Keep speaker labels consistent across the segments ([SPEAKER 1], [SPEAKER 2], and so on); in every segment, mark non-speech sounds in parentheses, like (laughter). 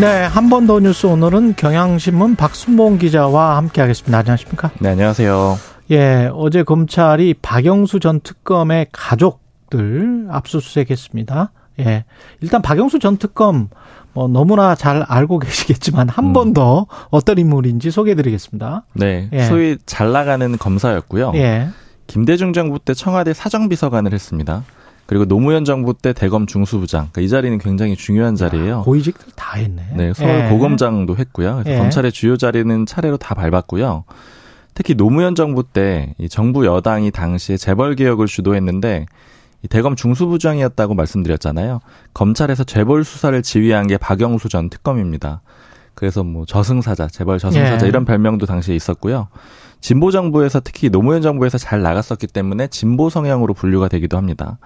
[SPEAKER 1] 네, 한 번 더 뉴스 오늘은 경향신문 박순봉 기자와 함께 하겠습니다. 안녕하십니까?
[SPEAKER 2] 네, 안녕하세요.
[SPEAKER 1] 예, 어제 검찰이 박영수 전 특검의 가족들 압수수색했습니다. 예, 일단 박영수 전 특검 뭐 너무나 잘 알고 (laughs) 계시겠지만 한 번더 음. 어떤 인물인지 소개해 드리겠습니다.
[SPEAKER 2] 네, 예. 소위 잘 나가는 검사였고요. 예. 김대중 정부 때 청와대 사정비서관을 했습니다. 그리고 노무현 정부 때 대검 중수부장. 그러니까 이 자리는 굉장히 중요한 자리예요. 아,
[SPEAKER 1] 고위직들 다 했네.
[SPEAKER 2] 네, 서울 예. 고검장도 했고요. 예. 검찰의 주요 자리는 차례로 다 밟았고요. 특히 노무현 정부 때이 정부 여당이 당시에 재벌 개혁을 주도했는데 이 대검 중수부장이었다고 말씀드렸잖아요. 검찰에서 재벌 수사를 지휘한 게 박영수 전 특검입니다. 그래서 뭐 저승사자, 재벌 저승사자 예. 이런 별명도 당시에 있었고요. 진보 정부에서 특히 노무현 정부에서 잘 나갔었기 때문에 진보 성향으로 분류가 되기도 합니다.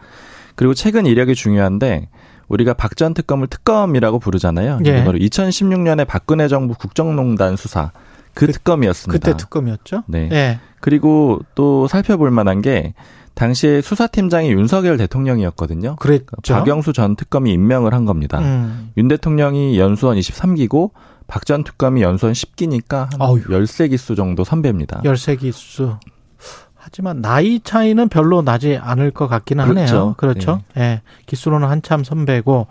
[SPEAKER 2] 그리고 최근 이력이 중요한데 우리가 박전 특검을 특검이라고 부르잖아요. 예. 바로 2016년에 박근혜 정부 국정농단 수사 그, 그 특검이었습니다.
[SPEAKER 1] 그때 특검이었죠?
[SPEAKER 2] 네. 예. 그리고 또 살펴볼 만한 게 당시에 수사팀장이 윤석열 대통령이었거든요.
[SPEAKER 1] 그랬죠.
[SPEAKER 2] 박영수 전 특검이 임명을 한 겁니다. 음. 윤 대통령이 연수원 23기고 박 전 특검이 연수원 10기니까 한 어휴. 13기수 정도 선배입니다.
[SPEAKER 1] 13기수. 하지만 나이 차이는 별로 나지 않을 것 같기는 그렇죠. 하네요. 그렇죠. 예. 네. 기수로는 한참 선배고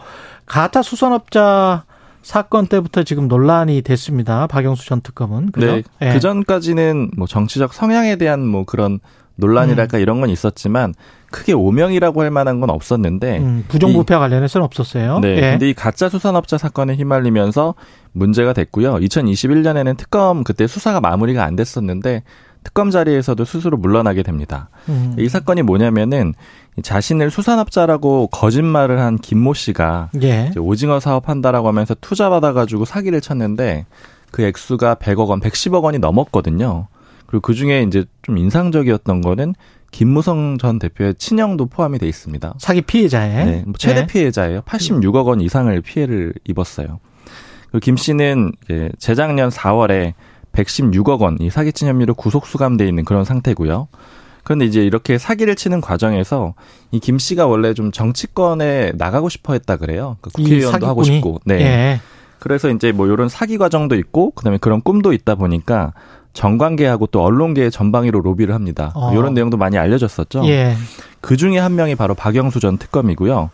[SPEAKER 1] 가짜 수산업자 사건 때부터 지금 논란이 됐습니다. 박영수 전 특검은. 그죠? 네.
[SPEAKER 2] 네. 그 전까지는 뭐 정치적 성향에 대한 뭐 그런 논란이랄까 음. 이런 건 있었지만 크게 오명이라고 할 만한 건 없었는데 음,
[SPEAKER 1] 부정부패 관련해서는 없었어요.
[SPEAKER 2] 네. 예. 근데 이 가짜 수산업자 사건에 휘말리면서 문제가 됐고요. 2021년에는 특검 그때 수사가 마무리가 안 됐었는데 특검 자리에서도 스스로 물러나게 됩니다. 음. 이 사건이 뭐냐면은 자신을 수산업자라고 거짓말을 한 김모 씨가 예. 오징어 사업한다라고 하면서 투자 받아가지고 사기를 쳤는데 그 액수가 100억 원, 110억 원이 넘었거든요. 그리고 그 중에 이제 좀 인상적이었던 거는 김무성 전 대표의 친형도 포함이 돼 있습니다.
[SPEAKER 1] 사기 피해자에
[SPEAKER 2] 네, 뭐 최대 네. 피해자예요. 86억 원 이상을 피해를 입었어요. 그리고 김 씨는 재작년 4월에 116억 원 이 사기친 혐의로 구속 수감돼 있는 그런 상태고요. 그런데 이제 이렇게 사기를 치는 과정에서 이 김 씨가 원래 좀 정치권에 나가고 싶어 했다 그래요. 그 국회의원도 하고 싶고. 네. 예. 그래서 이제 뭐 이런 사기 과정도 있고 그다음에 그런 꿈도 있다 보니까 정관계하고 또 언론계 전방위로 로비를 합니다. 어. 이런 내용도 많이 알려졌었죠. 예. 그 중에 한 명이 바로 박영수 전 특검이고요.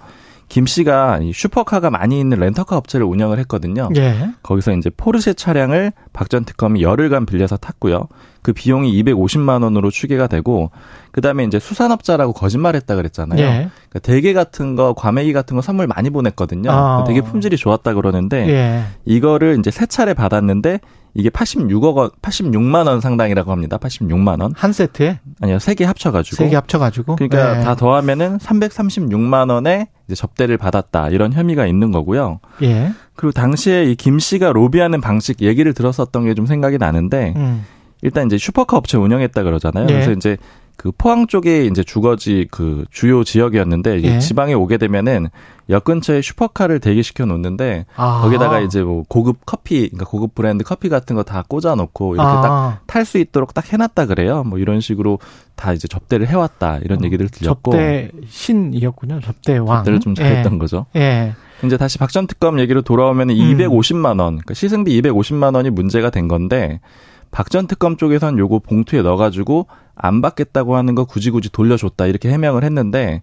[SPEAKER 2] 김 씨가 슈퍼카가 많이 있는 렌터카 업체를 운영을 했거든요. 예. 거기서 이제 포르쉐 차량을 박 전 특검이 열흘간 빌려서 탔고요. 그 비용이 250만 원으로 추계가 되고 그다음에 이제 수산업자라고 거짓말했다 그랬잖아요. 예. 그러니까 대게 같은 거, 과메기 같은 거 선물 많이 보냈거든요. 아. 되게 품질이 좋았다 그러는데 예. 이거를 이제 세 차례 받았는데 이게 86억 원, 86만 원 상당이라고 합니다. 86만 원.
[SPEAKER 1] 한 세트에?
[SPEAKER 2] 아니요, 세 개 합쳐가지고.
[SPEAKER 1] 세 개 합쳐가지고.
[SPEAKER 2] 그러니까 네. 다 더하면은 336만 원에 이제 접대를 받았다 이런 혐의가 있는 거고요. 예. 그리고 당시에 이 김 씨가 로비하는 방식 얘기를 들었었던 게 좀 생각이 나는데 음. 일단 이제 슈퍼카 업체 운영했다 그러잖아요. 예. 그래서 이제 그 포항 쪽에 이제 주거지 그 주요 지역이었는데 예. 지방에 오게 되면은 역 근처에 슈퍼카를 대기시켜 놓는데 아. 거기다가 이제 뭐 고급 커피, 그러니까 고급 브랜드 커피 같은 거 다 꽂아 놓고 이렇게 아. 딱탈 수 있도록 딱 해놨다 그래요. 뭐 이런 식으로 다 이제 접대를 해왔다 이런 어, 얘기를 들렸고
[SPEAKER 1] 접대 신이었군요. 접대 왕.
[SPEAKER 2] 접대를 좀 잘했던 예. 거죠. 예. 이제 다시 박전 특검 얘기로 돌아오면 은 음. 250만 원, 그러니까 시승비 250만 원이 문제가 된 건데 박 전 특검 쪽에선 요거 봉투에 넣어가지고 안 받겠다고 하는 거 굳이 굳이 돌려줬다 이렇게 해명을 했는데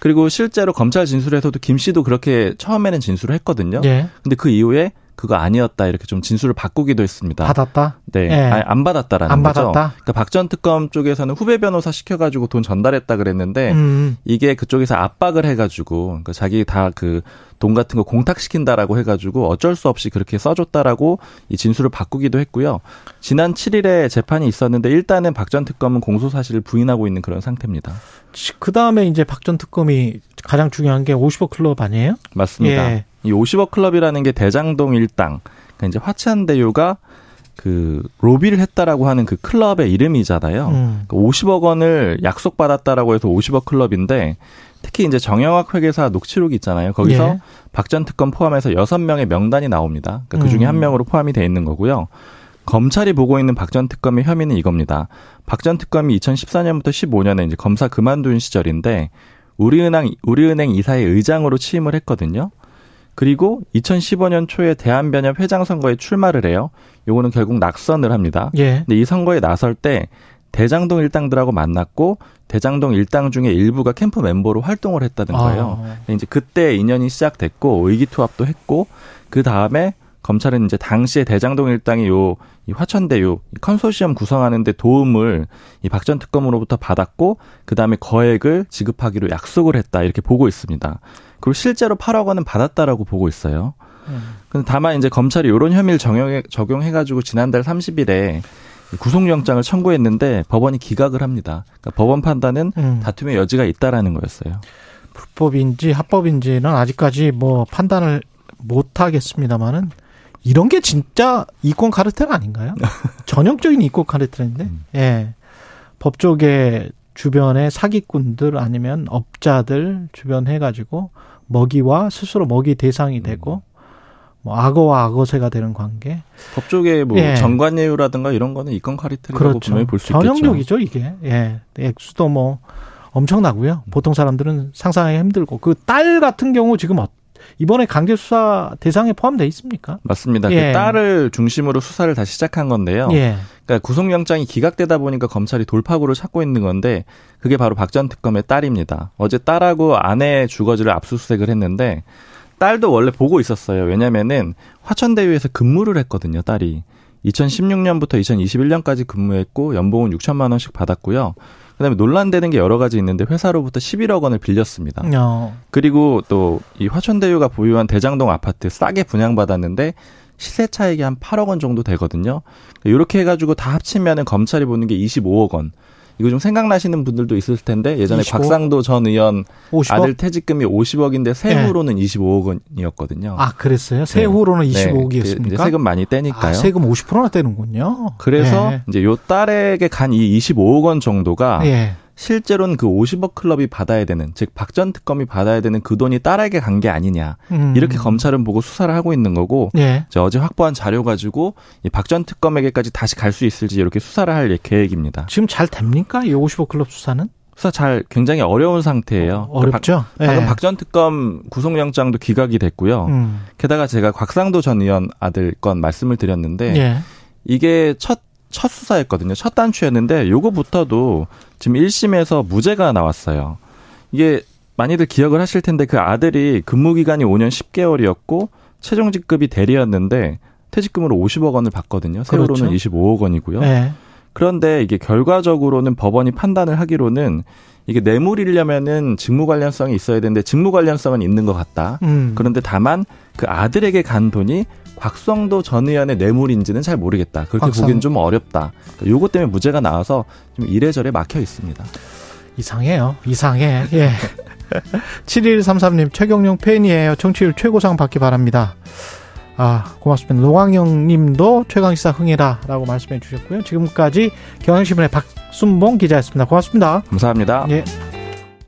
[SPEAKER 2] 그리고 실제로 검찰 진술에서도 김 씨도 그렇게 처음에는 진술을 했거든요. 예. 근데 그 이후에 그거 아니었다 이렇게 좀 진술을 바꾸기도 했습니다.
[SPEAKER 1] 받았다?
[SPEAKER 2] 네, 예. 아니, 안 받았다라는 안 거죠. 받았다? 그러니까 박 전 특검 쪽에서는 후배 변호사 시켜가지고 돈 전달했다 그랬는데 음. 이게 그쪽에서 압박을 해가지고 그러니까 자기 다 그 돈 같은 거 공탁시킨다라고 해가지고 어쩔 수 없이 그렇게 써줬다라고 이 진술을 바꾸기도 했고요. 지난 7일에 재판이 있었는데 일단은 박 전 특검은 공소 사실을 부인하고 있는 그런 상태입니다.
[SPEAKER 1] 그 다음에 이제 박 전 특검이 가장 중요한 게 50억 클럽 아니에요?
[SPEAKER 2] 맞습니다. 예. 이 50억 클럽이라는 게 대장동 일당 그러니까 이제 화천대유가 그 로비를 했다라고 하는 그 클럽의 이름이잖아요. 음. 50억 그러니까 원을 약속받았다라고 해서 50억 클럽인데 특히 이제 정영학 회계사 녹취록이 있잖아요. 거기서 예. 박전 특검 포함해서 6명의 명단이 나옵니다. 그러니까 그 중에 음. 한 명으로 포함이 돼 있는 거고요. 검찰이 보고 있는 박 전 특검의 혐의는 이겁니다. 박 전 특검이 2014년부터 15년에 이제 검사 그만둔 시절인데 우리은행 우리은행 이사의 의장으로 취임을 했거든요. 그리고 2015년 초에 대한변협 회장 선거에 출마를 해요. 요거는 결국 낙선을 합니다. 예. 근데 이 선거에 나설 때 대장동 일당들하고 만났고 대장동 일당 중에 일부가 캠프 멤버로 활동을 했다는 거예요. 아. 이제 그때 인연이 시작됐고 의기투합도 했고 그 다음에 검찰은 이제 당시에 대장동 일당이 요 이 화천대유 컨소시엄 구성하는데 도움을 이 박 전 특검으로부터 받았고 그 다음에 거액을 지급하기로 약속을 했다 이렇게 보고 있습니다. 그리고 실제로 8억 원은 받았다라고 보고 있어요. 음. 근데 다만 이제 검찰이 이런 혐의를 적용해, 적용해가지고 지난달 30일에 구속영장을 청구했는데 법원이 기각을 합니다. 그러니까 법원 판단은 음. 다툼의 여지가 있다라는 거였어요.
[SPEAKER 1] 불법인지 합법인지는 아직까지 뭐 판단을 못 하겠습니다만은 이런 게 진짜 이권 카르텔 아닌가요? (laughs) 전형적인 이권 카르텔인데, 음. 예. 법조계 주변의 사기꾼들 아니면 업자들 주변 해가지고 먹이와 스스로 먹이 대상이 되고 음. 뭐 악어와 악어새가 되는 관계.
[SPEAKER 2] 법조계 뭐 예. 정관예우라든가 이런 거는 이건 카리텔이라고 그렇죠. 분명히 볼 수 있겠죠.
[SPEAKER 1] 전형적이죠 이게. 예. 액수도 뭐 엄청나고요. 보통 사람들은 상상하기 힘들고 그 딸 같은 경우 지금 어, 이번에 강제 수사 대상에 포함돼 있습니까?
[SPEAKER 2] 맞습니다. 그 예. 그 딸을 중심으로 수사를 다시 시작한 건데요. 예. 그러니까 구속영장이 기각되다 보니까 검찰이 돌파구를 찾고 있는 건데 그게 바로 박 전 특검의 딸입니다. 어제 딸하고 아내 주거지를 압수수색을 했는데 딸도 원래 보고 있었어요. 왜냐면은 화천대유에서 근무를 했거든요, 딸이. 2016년부터 2021년까지 근무했고 연봉은 6천만 원씩 받았고요. 그다음에 논란되는 게 여러 가지 있는데 회사로부터 11억 원을 빌렸습니다. 어. 그리고 또 이 화천대유가 보유한 대장동 아파트 싸게 분양받았는데 시세 차익이 한 8억 원 정도 되거든요. 이렇게 해가지고 다 합치면은 검찰이 보는 게 25억 원. 이거 좀 생각나시는 분들도 있을 텐데 예전에 25? 곽상도 전 의원 50억? 아들 퇴직금이 50억인데 세후로는 네. 25억 원이었거든요.
[SPEAKER 1] 아 그랬어요? 세후로는 네. 25억이었습니까? 네.
[SPEAKER 2] 세금 많이 떼니까요. 아,
[SPEAKER 1] 세금 50%나 떼는군요.
[SPEAKER 2] 그래서 네. 이제 요 딸에게 간 이 25억 원 정도가 네. 실제로는 그 50억 클럽이 받아야 되는 즉 박 전 특검이 받아야 되는 그 돈이 딸에게 간 게 아니냐 음. 이렇게 검찰은 보고 수사를 하고 있는 거고 예. 어제 확보한 자료 가지고 박 전 특검에게까지 다시 갈 수 있을지 이렇게 수사를 할 계획입니다.
[SPEAKER 1] 지금 잘 됩니까 이 50억 클럽 수사는?
[SPEAKER 2] 수사 잘 굉장히 어려운 상태예요.
[SPEAKER 1] 어, 렵죠
[SPEAKER 2] 박, 방금 예. 박전 특검 구속영장도 기각이 됐고요. 음. 게다가 제가 곽상도 전 의원 아들 건 말씀을 드렸는데 예. 이게 첫 첫 수사였거든요. 첫 단추였는데 요거부터도 지금 1심에서 무죄가 나왔어요. 이게 많이들 기억을 하실 텐데 그 아들이 근무 기간이 5년 10개월이었고 최종 직급이 대리였는데 퇴직금으로 50억 원을 받거든요. 세후로는 그렇죠. 25억 원이고요. 네. 그런데 이게 결과적으로는 법원이 판단을 하기로는 이게 뇌물이려면은 직무 관련성이 있어야 되는데 직무 관련성은 있는 것 같다. 음. 그런데 다만 그 아들에게 간 돈이 곽성도 전 의원의 뇌물인지는 잘 모르겠다. 그렇게 곽성. 보기엔 좀 어렵다. 그러니까 요것 때문에 무죄가 나와서 좀 이래저래 막혀 있습니다.
[SPEAKER 1] 이상해요. 이상해. 예. (laughs) 7133님 최경영 팬이에요. 정치율 최고상 받기 바랍니다. 아, 고맙습니다. 노광영 님도 최강시사 흥해라 라고 말씀해 주셨고요. 지금까지 경향신문의 박순봉 기자였습니다. 고맙습니다.
[SPEAKER 2] 감사합니다.
[SPEAKER 1] 예.